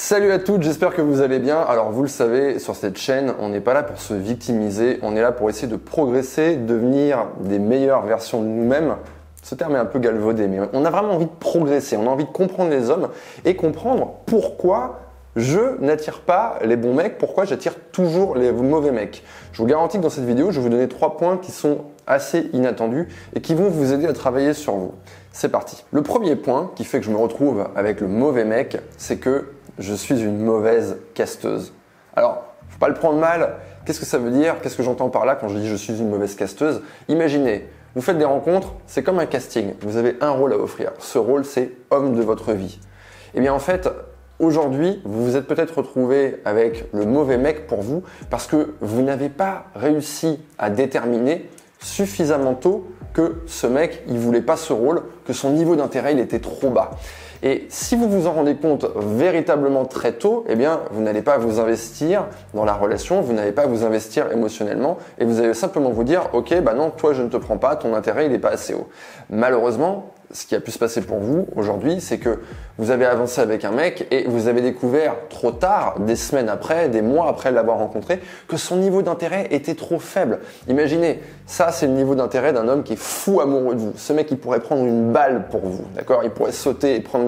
Salut à toutes, j'espère que vous allez bien. Alors vous le savez, sur cette chaîne, on n'est pas là pour se victimiser, on est là pour essayer de progresser, devenir des meilleures versions de nous-mêmes. Ce terme est un peu galvaudé, mais on a vraiment envie de progresser, on a envie de comprendre les hommes et comprendre pourquoi je n'attire pas les bons mecs, pourquoi j'attire toujours les mauvais mecs. Je vous garantis que dans cette vidéo, je vais vous donner trois points qui sont assez inattendus et qui vont vous aider à travailler sur vous. C'est parti. Le premier point qui fait que je me retrouve avec le mauvais mec, c'est que je suis une mauvaise casteuse. Alors, faut pas le prendre mal. Qu'est-ce que ça veut dire? Qu'est-ce que j'entends par là quand je dis je suis une mauvaise casteuse? Imaginez, vous faites des rencontres, c'est comme un casting. Vous avez un rôle à offrir. Ce rôle, c'est homme de votre vie. Eh bien, en fait, aujourd'hui, vous vous êtes peut-être retrouvé avec le mauvais mec pour vous parce que vous n'avez pas réussi à déterminer suffisamment tôt que ce mec, il voulait pas ce rôle, que son niveau d'intérêt, il était trop bas. Et si vous vous en rendez compte véritablement très tôt, eh bien, vous n'allez pas vous investir dans la relation, vous n'allez pas vous investir émotionnellement, et vous allez simplement vous dire, ok, bah non, toi je ne te prends pas, ton intérêt il n'est pas assez haut. Malheureusement, ce qui a pu se passer pour vous aujourd'hui, c'est que vous avez avancé avec un mec et vous avez découvert trop tard, des semaines après, des mois après l'avoir rencontré, que son niveau d'intérêt était trop faible. Imaginez, ça c'est le niveau d'intérêt d'un homme qui est fou amoureux de vous. Ce mec, il pourrait prendre une balle pour vous, d'accord? Il pourrait sauter et prendre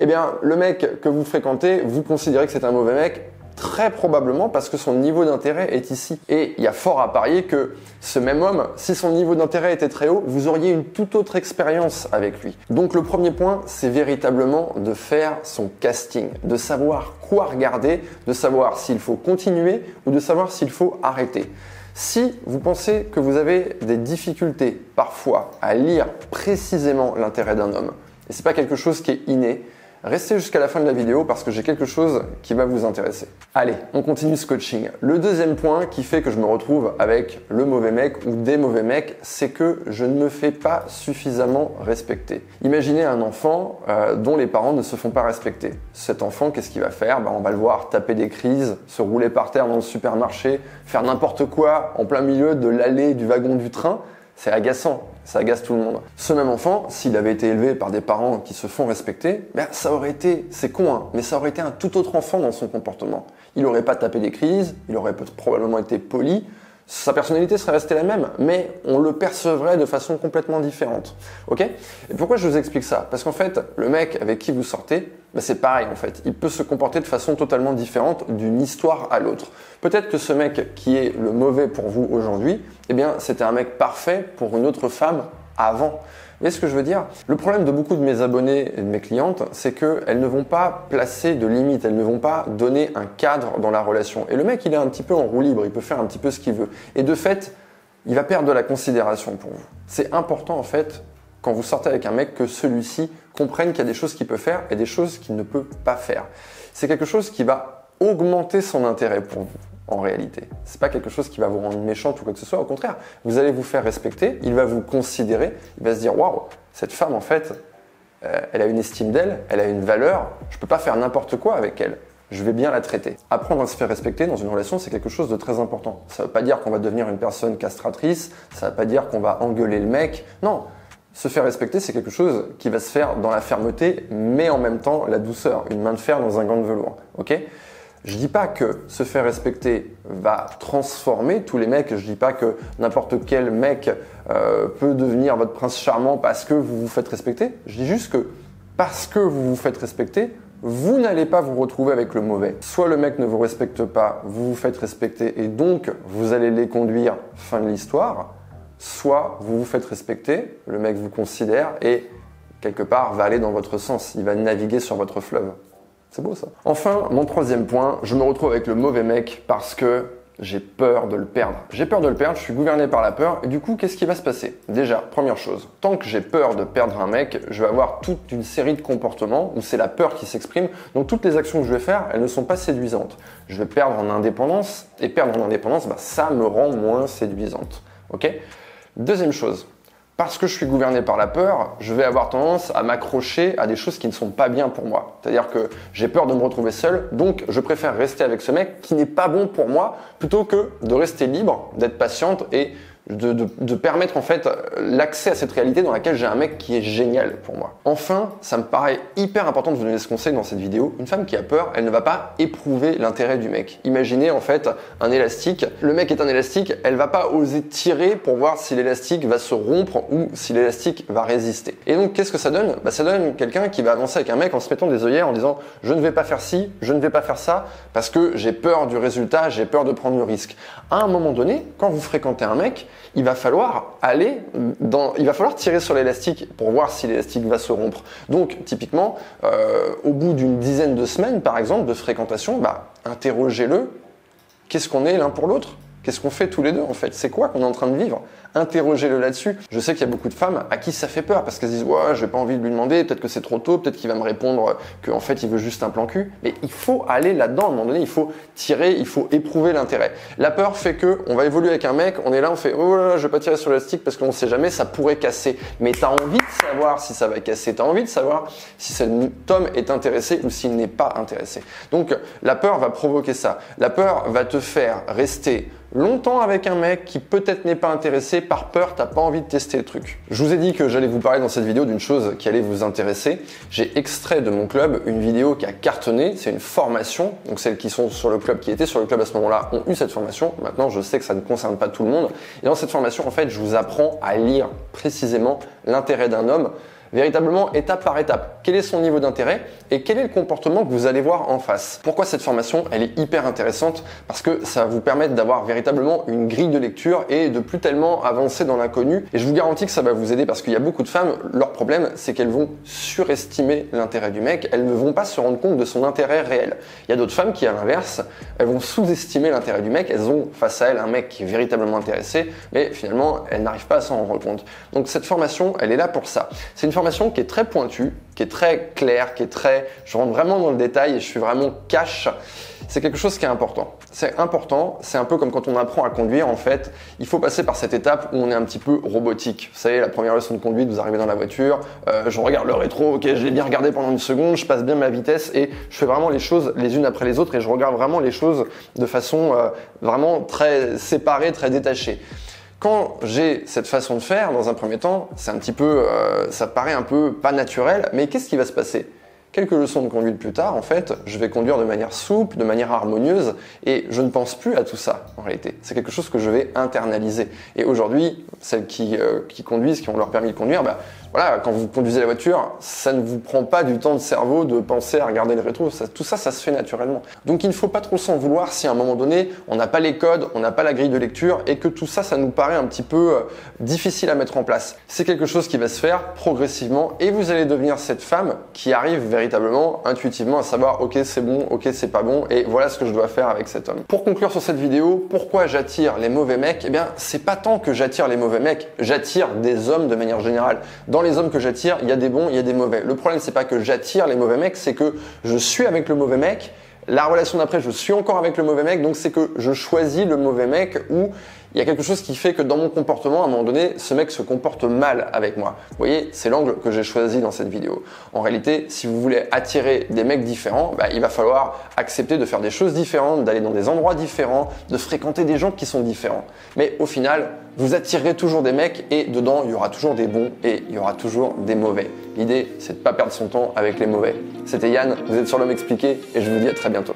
Eh bien, le mec que vous fréquentez, vous considérez que c'est un mauvais mec, Très probablement parce que son niveau d'intérêt est ici. Et il y a fort à parier que ce même homme, si son niveau d'intérêt était très haut, vous auriez une toute autre expérience avec lui. Donc le premier point, c'est véritablement de faire son casting, de savoir quoi regarder, de savoir s'il faut continuer ou de savoir s'il faut arrêter. Si vous pensez que vous avez des difficultés parfois à lire précisément l'intérêt d'un homme, et c'est pas quelque chose qui est inné, Restez jusqu'à la fin de la vidéo parce que j'ai quelque chose qui va vous intéresser. Allez, on continue ce coaching. Le deuxième point qui fait que je me retrouve avec le mauvais mec ou des mauvais mecs, c'est que je ne me fais pas suffisamment respecter. Imaginez un enfant euh, dont les parents ne se font pas respecter. Cet enfant, qu'est-ce qu'il va faire? Ben, On va le voir taper des crises, se rouler par terre dans le supermarché, faire n'importe quoi en plein milieu de l'allée du wagon du train. C'est agaçant, ça agace tout le monde. Ce même enfant, s'il avait été élevé par des parents qui se font respecter, ben ça aurait été, c'est con, hein, mais ça aurait été un tout autre enfant dans son comportement. Il n'aurait pas tapé des crises, il aurait probablement été poli, sa personnalité serait restée la même, mais on le percevrait de façon complètement différente. Ok? Et pourquoi je vous explique ça? Parce qu'en fait, le mec avec qui vous sortez, bah c'est pareil en fait. Il peut se comporter de façon totalement différente d'une histoire à l'autre. Peut-être que ce mec qui est le mauvais pour vous aujourd'hui, eh bien, c'était un mec parfait pour une autre femme avant. Vous voyez ce que je veux dire Le problème de beaucoup de mes abonnés et de mes clientes, c'est qu'elles ne vont pas placer de limites, elles ne vont pas donner un cadre dans la relation. Et le mec, il est un petit peu en roue libre, il peut faire un petit peu ce qu'il veut. Et de fait, il va perdre de la considération pour vous. C'est important en fait, quand vous sortez avec un mec, que celui-ci comprenne qu'il y a des choses qu'il peut faire et des choses qu'il ne peut pas faire. C'est quelque chose qui va augmenter son intérêt pour vous en réalité. C'est pas quelque chose qui va vous rendre méchante ou quoi que ce soit. Au contraire, vous allez vous faire respecter. Il va vous considérer. Il va se dire waouh, cette femme en fait, euh, elle a une estime d'elle, elle a une valeur. Je peux pas faire n'importe quoi avec elle. Je vais bien la traiter. Apprendre à se faire respecter dans une relation, c'est quelque chose de très important. Ça veut pas dire qu'on va devenir une personne castratrice. Ça veut pas dire qu'on va engueuler le mec. Non. Se faire respecter, c'est quelque chose qui va se faire dans la fermeté, mais en même temps la douceur. Une main de fer dans un gant de velours. Ok? Je dis pas que se faire respecter va transformer tous les mecs. Je dis pas que n'importe quel mec euh, peut devenir votre prince charmant parce que vous vous faites respecter. Je dis juste que parce que vous vous faites respecter, vous n'allez pas vous retrouver avec le mauvais. Soit le mec ne vous respecte pas, vous vous faites respecter et donc vous allez les conduire fin de l'histoire. Soit vous vous faites respecter, le mec vous considère et quelque part va aller dans votre sens. Il va naviguer sur votre fleuve. C'est beau ça. Enfin, mon troisième point, je me retrouve avec le mauvais mec parce que j'ai peur de le perdre. J'ai peur de le perdre, je suis gouverné par la peur, et du coup, qu'est-ce qui va se passer? Déjà, première chose, tant que j'ai peur de perdre un mec, je vais avoir toute une série de comportements où c'est la peur qui s'exprime, donc toutes les actions que je vais faire, elles ne sont pas séduisantes. Je vais perdre en indépendance, et perdre en indépendance, bah, ça me rend moins séduisante. Ok? Deuxième chose, parce que je suis gouverné par la peur, je vais avoir tendance à m'accrocher à des choses qui ne sont pas bien pour moi. C'est-à-dire que j'ai peur de me retrouver seul, donc je préfère rester avec ce mec qui n'est pas bon pour moi plutôt que de rester libre, d'être patiente et de, de, permettre en fait l'accès à cette réalité dans laquelle j'ai un mec qui est génial pour moi. Enfin, ça me paraît hyper important de vous donner ce conseil dans cette vidéo. Une femme qui a peur, elle ne va pas éprouver l'intérêt du mec. Imaginez en fait un élastique. Le mec est un élastique, elle va pas oser tirer pour voir si l'élastique va se rompre ou si l'élastique va résister. Et donc qu'est-ce que ça donne? Bah, Ça donne quelqu'un qui va avancer avec un mec en se mettant des œillères en disant je ne vais pas faire ci, je ne vais pas faire ça parce que j'ai peur du résultat, j'ai peur de prendre le risque. À un moment donné, quand vous fréquentez un mec, il va falloir aller il va falloir tirer sur l'élastique pour voir si l'élastique va se rompre. Donc, typiquement, euh, au bout d'une dizaine de semaines, par exemple, de fréquentation, bah, interrogez-le. Qu'est-ce qu'on est l'un pour l'autre? Qu'est-ce qu'on fait tous les deux en fait? C'est quoi qu'on est en train de vivre? Interrogez-le là-dessus. Je sais qu'il y a beaucoup de femmes à qui ça fait peur parce qu'elles disent ouais, j'ai pas envie de lui demander, peut-être que c'est trop tôt, peut-être qu'il va me répondre qu'en fait il veut juste un plan cul. Mais il faut aller là-dedans à un moment donné, il faut tirer, il faut éprouver l'intérêt. La peur fait que on va évoluer avec un mec, on est là, on fait oh là, je vais pas tirer sur l'élastique parce qu'on sait jamais, ça pourrait casser. Mais tu as envie de savoir si ça va casser, tu as envie de savoir si cet homme est intéressé ou s'il n'est pas intéressé. Donc la peur va provoquer ça. La peur va te faire rester longtemps avec un mec qui peut-être n'est pas intéressé par peur, t'as pas envie de tester le truc. Je vous ai dit que j'allais vous parler dans cette vidéo d'une chose qui allait vous intéresser. J'ai extrait de mon club une vidéo qui a cartonné, c'est une formation. Donc celles qui sont sur le club, qui étaient sur le club à ce moment-là, ont eu cette formation. Maintenant, je sais que ça ne concerne pas tout le monde. Et dans cette formation, en fait, je vous apprends à lire précisément l'intérêt d'un homme véritablement étape par étape. Quel est son niveau d'intérêt et quel est le comportement que vous allez voir en face? Pourquoi cette formation, elle est hyper intéressante? Parce que ça va vous permettre d'avoir véritablement une grille de lecture et de plus tellement avancer dans l'inconnu. Et je vous garantis que ça va vous aider parce qu'il y a beaucoup de femmes, leur problème, c'est qu'elles vont surestimer l'intérêt du mec, elles ne vont pas se rendre compte de son intérêt réel. Il y a d'autres femmes qui, à l'inverse, elles vont sous-estimer l'intérêt du mec, elles ont face à elles un mec qui est véritablement intéressé, mais finalement, elles n'arrivent pas à s'en rendre compte. Donc cette formation, elle est là pour ça. C'est une formation qui est très pointue, qui est très claire, qui est très... Je rentre vraiment dans le détail et je suis vraiment cash. C'est quelque chose qui est important. C'est important, c'est un peu comme quand on apprend à conduire en fait. Il faut passer par cette étape où on est un petit peu robotique. Vous savez, la première leçon de conduite, vous arrivez dans la voiture, euh, je regarde le rétro, ok, je l'ai bien regardé pendant une seconde, je passe bien ma vitesse et je fais vraiment les choses les unes après les autres et je regarde vraiment les choses de façon euh, vraiment très séparée, très détachée. Quand j'ai cette façon de faire, dans un premier temps, c'est un petit peu, euh, ça paraît un peu pas naturel, mais qu'est-ce qui va se passer? Quelques leçons de conduite plus tard, en fait, je vais conduire de manière souple, de manière harmonieuse, et je ne pense plus à tout ça, en réalité. C'est quelque chose que je vais internaliser. Et aujourd'hui, celles qui, euh, qui conduisent, qui ont leur permis de conduire, bah, voilà, quand vous conduisez la voiture, ça ne vous prend pas du temps de cerveau de penser à regarder le rétro. tout ça, ça se fait naturellement. Donc il ne faut pas trop s'en vouloir si à un moment donné, on n'a pas les codes, on n'a pas la grille de lecture et que tout ça, ça nous paraît un petit peu euh, difficile à mettre en place. C'est quelque chose qui va se faire progressivement et vous allez devenir cette femme qui arrive véritablement, intuitivement à savoir, ok, c'est bon, ok, c'est pas bon et voilà ce que je dois faire avec cet homme. Pour conclure sur cette vidéo, pourquoi j'attire les mauvais mecs? Eh bien, c'est pas tant que j'attire les mauvais mecs, j'attire des hommes de manière générale. Dans les hommes que j'attire, il y a des bons, il y a des mauvais. Le problème, c'est pas que j'attire les mauvais mecs, c'est que je suis avec le mauvais mec. La relation d'après, je suis encore avec le mauvais mec, donc c'est que je choisis le mauvais mec ou il y a quelque chose qui fait que dans mon comportement, à un moment donné, ce mec se comporte mal avec moi. Vous voyez, c'est l'angle que j'ai choisi dans cette vidéo. En réalité, si vous voulez attirer des mecs différents, bah, il va falloir accepter de faire des choses différentes, d'aller dans des endroits différents, de fréquenter des gens qui sont différents. Mais au final, vous attirerez toujours des mecs et dedans, il y aura toujours des bons et il y aura toujours des mauvais. L'idée, c'est de pas perdre son temps avec les mauvais. C'était Yann, vous êtes sur l'homme expliqué et je vous dis à très bientôt.